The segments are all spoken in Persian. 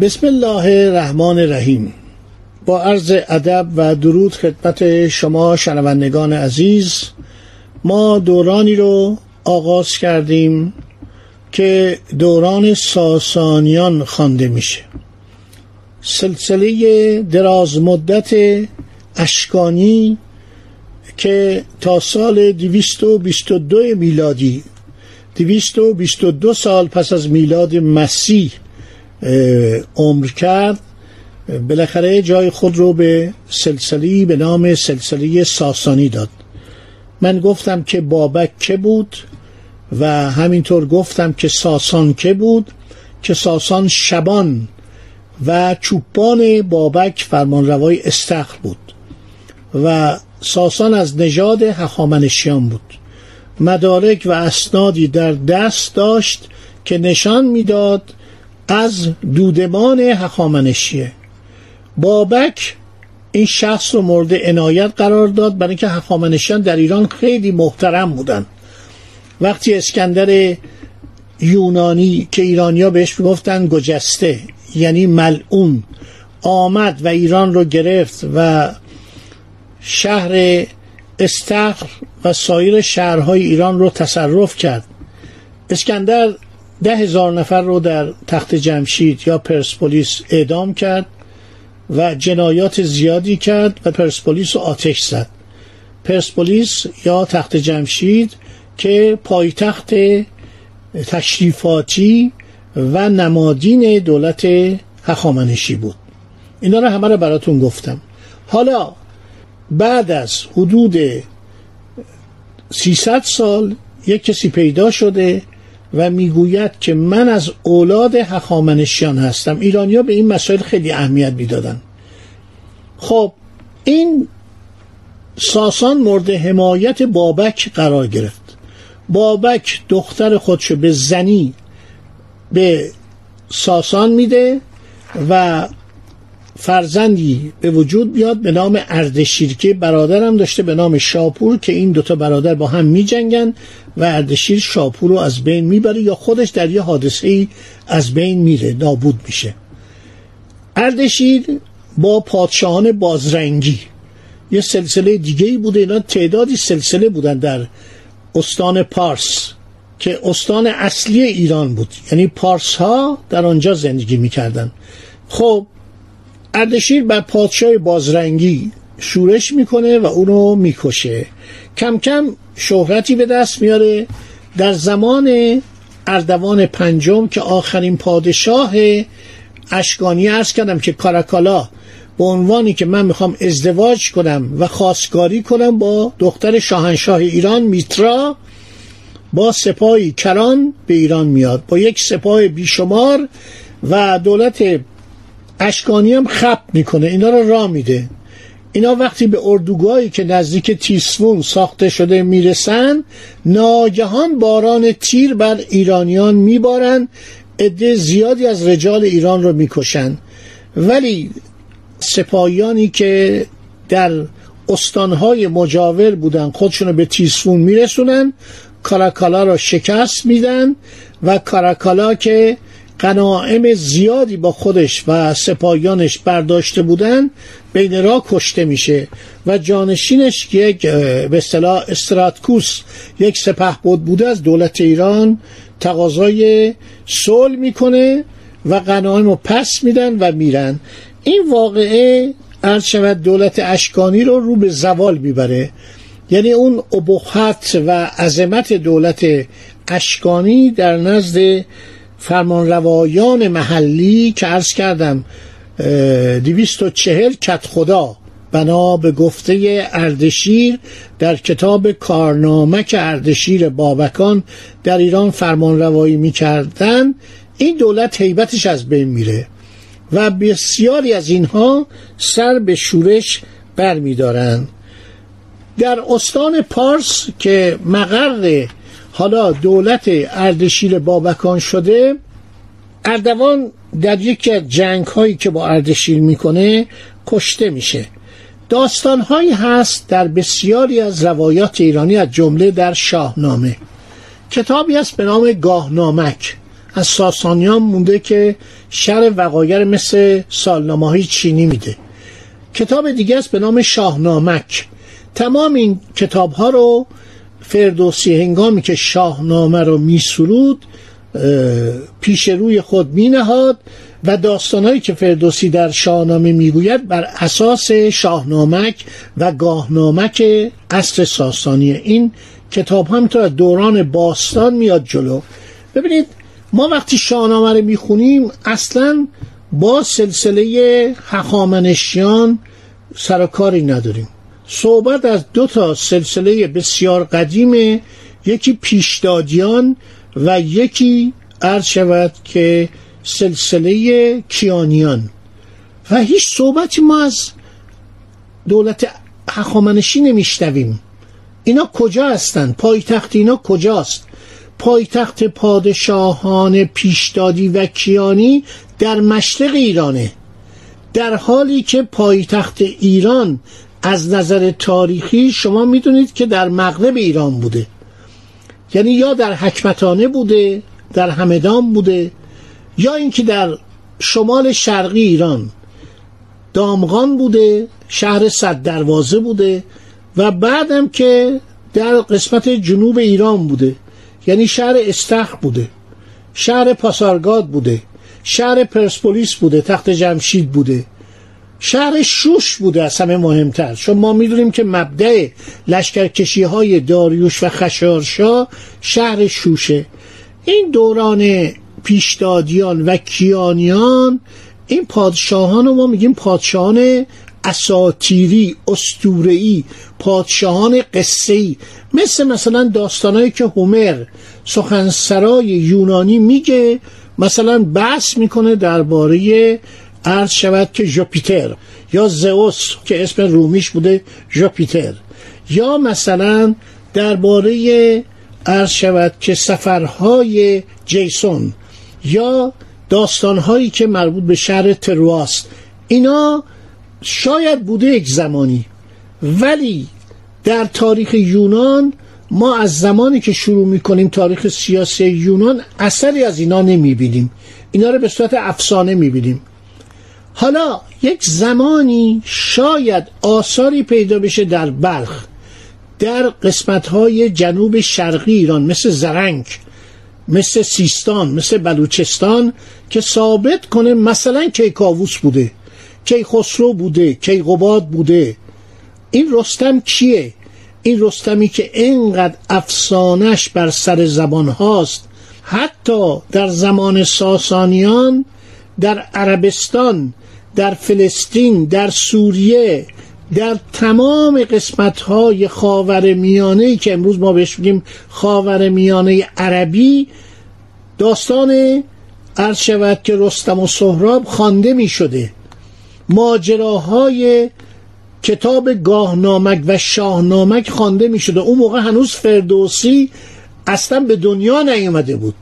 بسم الله الرحمن الرحیم. با عرض ادب و درود خدمت شما شنوندگان عزیز ما دورانی رو آغاز کردیم که دوران ساسانیان خوانده میشه. سلسله دراز مدت اشکانی که تا سال 222 میلادی 222 سال پس از میلاد مسیح عمر کرد. بالاخره جای خود رو به سلسله به نام سلسله ساسانی داد. من گفتم که بابک که بود و همینطور گفتم که ساسان که بود که ساسان شبان و چوبان بابک فرمانروای استخر بود و ساسان از نژاد هخامنشیان بود. مدارک و اسنادی در دست داشت که نشان می‌داد از دودمان هخامنشیه بابک این شخص رو مورد عنایت قرار داد. برای اینکه هخامنشیان در ایران خیلی محترم بودن. وقتی اسکندر یونانی که ایرانیا بهش می‌گفتن گجسته یعنی ملعون آمد و ایران رو گرفت و شهر استخر و سایر شهرهای ایران رو تصرف کرد. اسکندر ده هزار نفر رو در تخت جمشید یا پرسپولیس اعدام کرد و جنایات زیادی کرد و پرسپولیس رو آتش زد. پرسپولیس یا تخت جمشید که پایتخت تشریفاتی و نمادین دولت هخامنشی بود. اینا رو همه رو براتون گفتم. حالا بعد از حدود 300 سال یک کسی پیدا شده و می‌گوید که من از اولاد هخامنشیان هستم. ایرانیا به این مسائل خیلی اهمیت می‌دادن. خب این ساسان مورد حمایت بابک قرار گرفت. بابک دختر خودشو به زنی به ساسان میده و فرزندی به وجود بیاد به نام اردشیر که برادرم داشته به نام شاپور که این دوتا برادر با هم می جنگن و اردشیر شاپور رو از بین می‌بره یا خودش در یه حادثه ای از بین میره نابود میشه. اردشیر با پادشاهان بازرنگی. یه سلسله دیگه ای بوده اینا تعدادی سلسله بودن در استان پارس که استان اصلی ایران بود. یعنی پارس ها در آنجا زندگی می‌کردن. خب اردشیر بر پادشاه بازرنگی شورش می‌کنه و اونو می‌کشه. کم کم شهرتی به دست میاره. در زمان اردوان پنجم که آخرین پادشاه اشکانی ارز کردم که کاراکالا به عنوانی که من می‌خوام ازدواج کنم و خواستگاری کنم با دختر شاهنشاه ایران میترا با سپاهی کران به ایران میاد. با یک سپاه بیشمار و دولت اشکانی هم خب می‌کنه. اینا رو را میده. اینا وقتی به اردوگاهی که نزدیک تیسفون ساخته شده می‌رسن ناگهان باران تیر بر ایرانیان میبارن. عده زیادی از رجال ایران رو می‌کشن. ولی سپاهیانی که در استانهای مجاور بودن خودشونو به تیسفون میرسونن کاراکالا را شکست میدن و کاراکالا که قناعم زیادی با خودش و سپاهیانش برداشته بودن بین را کشته میشه و جانشینش یک به اصطلاح استراتکوس یک سپه بود بوده از دولت ایران تقاضای صلح می‌کنه و قنایم رو پس میدن و میرن. این واقعه عرض شود دولت اشکانی رو رو به زوال می‌بره. یعنی اون ابهت و عظمت دولت اشکانی در نزد فرمانروایان محلی که عرض کردم دویست و چهل کت خدا بنا به گفته اردشیر در کتاب کارنامه که اردشیر بابکان در ایران فرمان روایی می کردن این دولت حیبتش از بین میره و بسیاری از اینها سر به شورش برمیدارند در استان پارس که مقر حالا دولت اردشیر بابکان شده اردوان در یکی از جنگ هایی که با اردشیر می‌کنه کشته میشه. داستان هایی هست در بسیاری از روایات ایرانی از جمله در شاهنامه. کتابی است به نام گاهنامک. از ساسانیان مونده که شر وقایر مثل سالنامه های چینی میده. کتاب دیگه است به نام شاهنامک. تمام این کتاب ها رو فردوسی هنگامی که شاهنامه رو میسرود پیش روی خود می نهاد و داستانهایی که فردوسی در شاهنامه می‌گوید بر اساس شاهنامک و گاهنامک اصر ساسانیه. این کتاب هم تو دوران باستان میاد جلو. ببینید ما وقتی شاهنامه رو می‌خونیم اصلا با سلسله هخامنشیان سرکاری نداریم. صحبت از دو تا سلسله بسیار قدیمه یکی پیشدادیان و یکی عرض شود که سلسله کیانیان. و هیچ صحبتی ما از دولت هخامنشی نمیشنویم. اینا کجا هستند پایتخت اینا کجاست؟ پایتخت پادشاهان پیشدادی و کیانی در مشرق ایرانه. در حالی که پایتخت ایران از نظر تاریخی شما می‌دونید که در مغرب ایران بوده. یعنی یا در حکمتانه بوده در همدان بوده یا اینکه در شمال شرقی ایران دامغان بوده شهر صد دروازه بوده و بعدم که در قسمت جنوب ایران بوده. یعنی شهر استخ بوده شهر پاسارگاد بوده شهر پرسپولیس بوده تخت جمشید بوده. شهر شوش بوده از همه مهمتر. چون ما می‌دونیم که مبدع لشکرکشی های داریوش و خشارشا شهر شوشه. این دوران پیشدادیان و کیانیان این پادشاهان رو ما میگیم پادشاهان اساتیری استورهی پادشاهان قصه‌ای. مثل مثلا داستانهایی که هومر سخنسرای یونانی میگه مثلا بحث می‌کنه درباره عرض شود که جوپیتر یا زئوس که اسم رومیش بوده جوپیتر یا مثلا درباره عرض شود که سفرهای جیسون یا داستانهایی که مربوط به شهر ترواست اینا شاید بوده یک زمانی. ولی در تاریخ یونان ما از زمانی که شروع می‌کنیم تاریخ سیاسی یونان اثری از اینا نمی‌بینیم. اینا رو به صورت افسانه می‌بینیم. حالا یک زمانی شاید آثاری پیدا بشه در بلخ در قسمت های جنوب شرقی ایران مثل زرنگ مثل سیستان مثل بلوچستان که ثابت کنه مثلا کیکاووس بوده کیخسرو بوده کیقوباد بوده. این رستم کیه؟ این رستمی که اینقدر افسانش بر سر زبان هاست. حتی در زمان ساسانیان در عربستان در فلسطین در سوریه در تمام قسمت های خاور میانه که امروز ما بهش بگیم خاور میانه عربی داستان عرض شود که رستم و سهراب خوانده می شده ماجراهای کتاب گاهنامک و شاهنامک خوانده می شده اون موقع هنوز فردوسی اصلا به دنیا نیومده بود.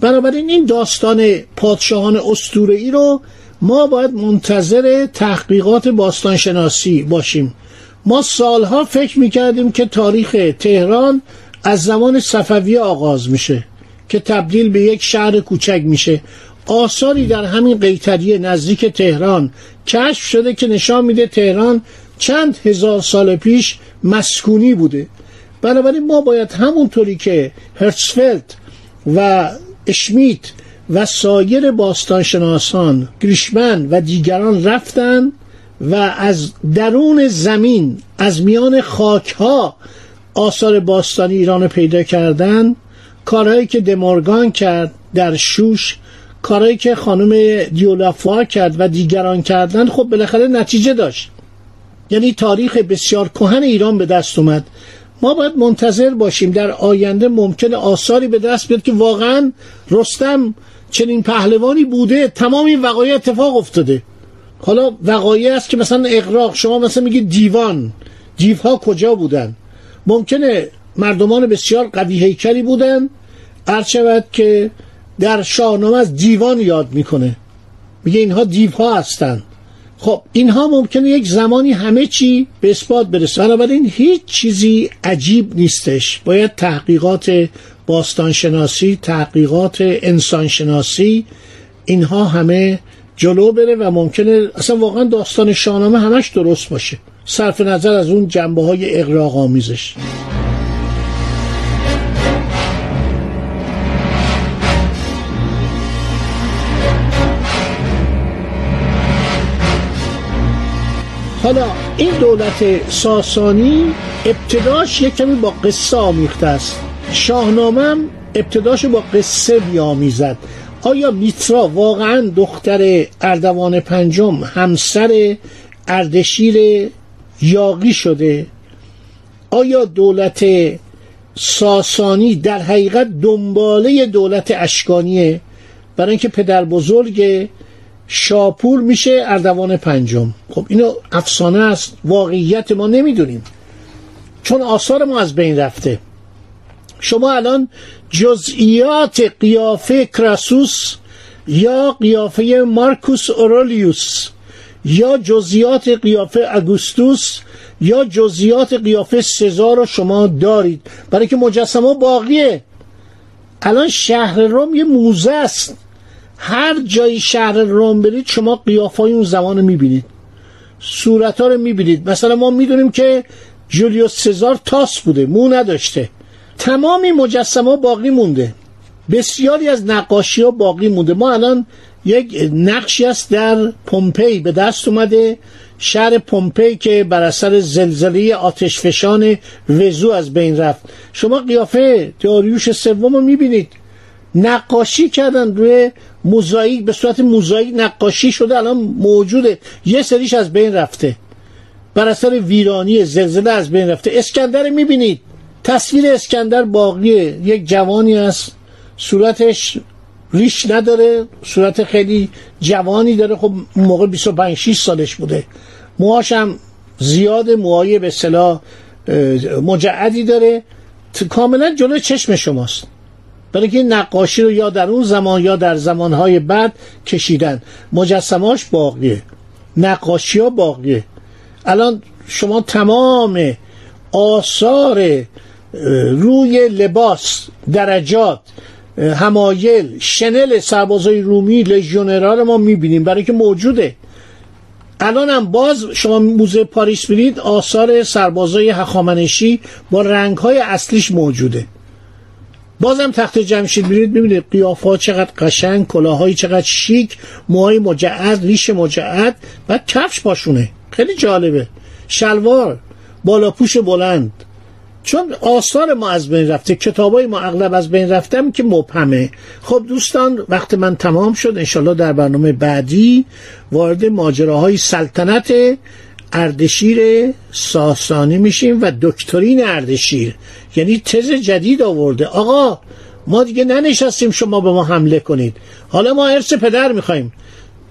بنابراین این داستان پادشاهان ای رو ما باید منتظر تحقیقات باستانشناسی باشیم. ما سالها فکر می‌کردیم که تاریخ تهران از زمان صفوی آغاز میشه که تبدیل به یک شهر کوچک میشه. آثاری در همین قیتریه نزدیک تهران کشف شده که نشان میده تهران چند هزار سال پیش مسکونی بوده. بنابراین ما باید همونطوری که هرتسفلد و اشمیت و سایر باستانشناسان گریشمن و دیگران رفتن و از درون زمین از میان خاک ها آثار باستانی ایران پیدا کردن کارهایی که دمورگان کرد در شوش کارهایی که خانم دیولافوا کرد و دیگران کردن خب بالاخره نتیجه داشت. یعنی تاریخ بسیار کهن ایران به دست اومد. ما باید منتظر باشیم در آینده ممکن آثاری به دست بیاد که واقعا رستم چنین پهلوانی بوده تمام این وقایع اتفاق افتاده. حالا وقایع است که مثلا اقراق شما مثلا میگید دیوان دیوها کجا بودن؟ ممکنه مردمان بسیار قوی هیکلی بودن عرض شود که در شاهنامه از دیوان یاد می‌کنه. میگه اینها دیوها هستند. خب اینها ممکنه یک زمانی همه چی به اثبات برسه. بنابراین هیچ چیزی عجیب نیستش. باید تحقیقات باستانشناسی تحقیقات انسانشناسی اینها همه جلو بره و ممکنه اصلا واقعا داستان شاهنامه همش درست باشه. صرف نظر از اون جنبه های اقراق آمیزش حالا این دولت ساسانی ابتداش یک کمی با قصه آمیخته است. شاهنامه ابتداش با قصه بیامیزد. آیا میترا واقعا دختر اردوان پنجم همسر اردشیر یاقی شده؟ آیا دولت ساسانی در حقیقت دنباله دولت اشکانیه؟ برای اینکه پدر بزرگ شاپور میشه اردوان پنجم. خب اینو افسانه است واقعیت ما نمی‌دونیم. چون آثار ما از بین رفته. شما الان جزئیات قیافه کراسوس یا قیافه مارکوس اورولیوس یا جزئیات قیافه اگوستوس یا جزئیات قیافه سزار رو شما دارید. برای که مجسمه باقیه. الان شهر روم یه موزه است. هر جای شهر روم برید شما قیافای اون زمان رو می‌بینید. صورت ها رو می‌بینید. مثلا ما می‌دونیم که جولیوس سزار تاس بوده مو نداشته. تمامی مجسمه باقی مونده. بسیاری از نقاشی ها باقی مونده. ما الان یک نقشی است در پومپی به دست اومده. شهر پومپی که بر اثر زلزله آتشفشان وزو از بین رفت. شما قیافه داریوش سوم رو می‌بینید. نقاشی کردن روی موزاییک به صورت موزاییک نقاشی شده الان موجوده. یه سریش از بین رفته. بر اثر ویرانی زلزله از بین رفته. اسکندر می‌بینید. تصویر اسکندر باقیه. یک جوانی است. صورتش ریش نداره. صورت خیلی جوانی داره. خب موقع 25 6 سالش بوده. موهاش هم زیاد موهای به اصطلاح مجعدی داره. کاملا جلو چشم شماست. برای که نقاشی رو یا در اون زمان یا در زمانهای بعد کشیدن. مجسماش باقیه. نقاشی ها باقیه. الان شما تمام آثار روی لباس درجات همایل شنل سربازای رومی لژیونرها ما می‌بینیم. برای که موجوده. الان هم باز شما موزه پاریس برید آثار سربازای هخامنشی با رنگهای اصلیش موجوده. بازم تخت جمشید میرید ببینید قیافه چقدر قشنگ کلاهایی چقدر شیک موهای مجعد ریش مجعد و کفش پاشونه. خیلی جالبه. شلوار بالا پوش بلند. چون آثار ما از بین رفته کتابای ما اغلب از بین رفتم که مبهمه. خب دوستان وقت من تمام شد. انشالله در برنامه بعدی وارد ماجراهای سلطنت اردشیر ساسانی میشیم و دکترین اردشیر. یعنی تز جدید آورده. آقا ما دیگه ننشستیم شما به ما حمله کنید. حالا ما ارث پدر می‌خوایم.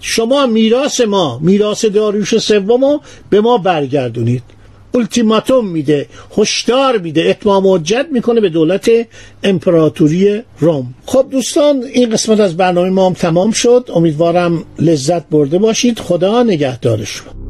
شما میراث ما میراث داریوش سوم به ما برگردونید. التیماتوم میده هشدار میده اتمام حجت می‌کنه به دولت امپراتوری روم. خب دوستان این قسمت از برنامه ما هم تمام شد. امیدوارم لذت برده باشید. خدا نگهدار شما.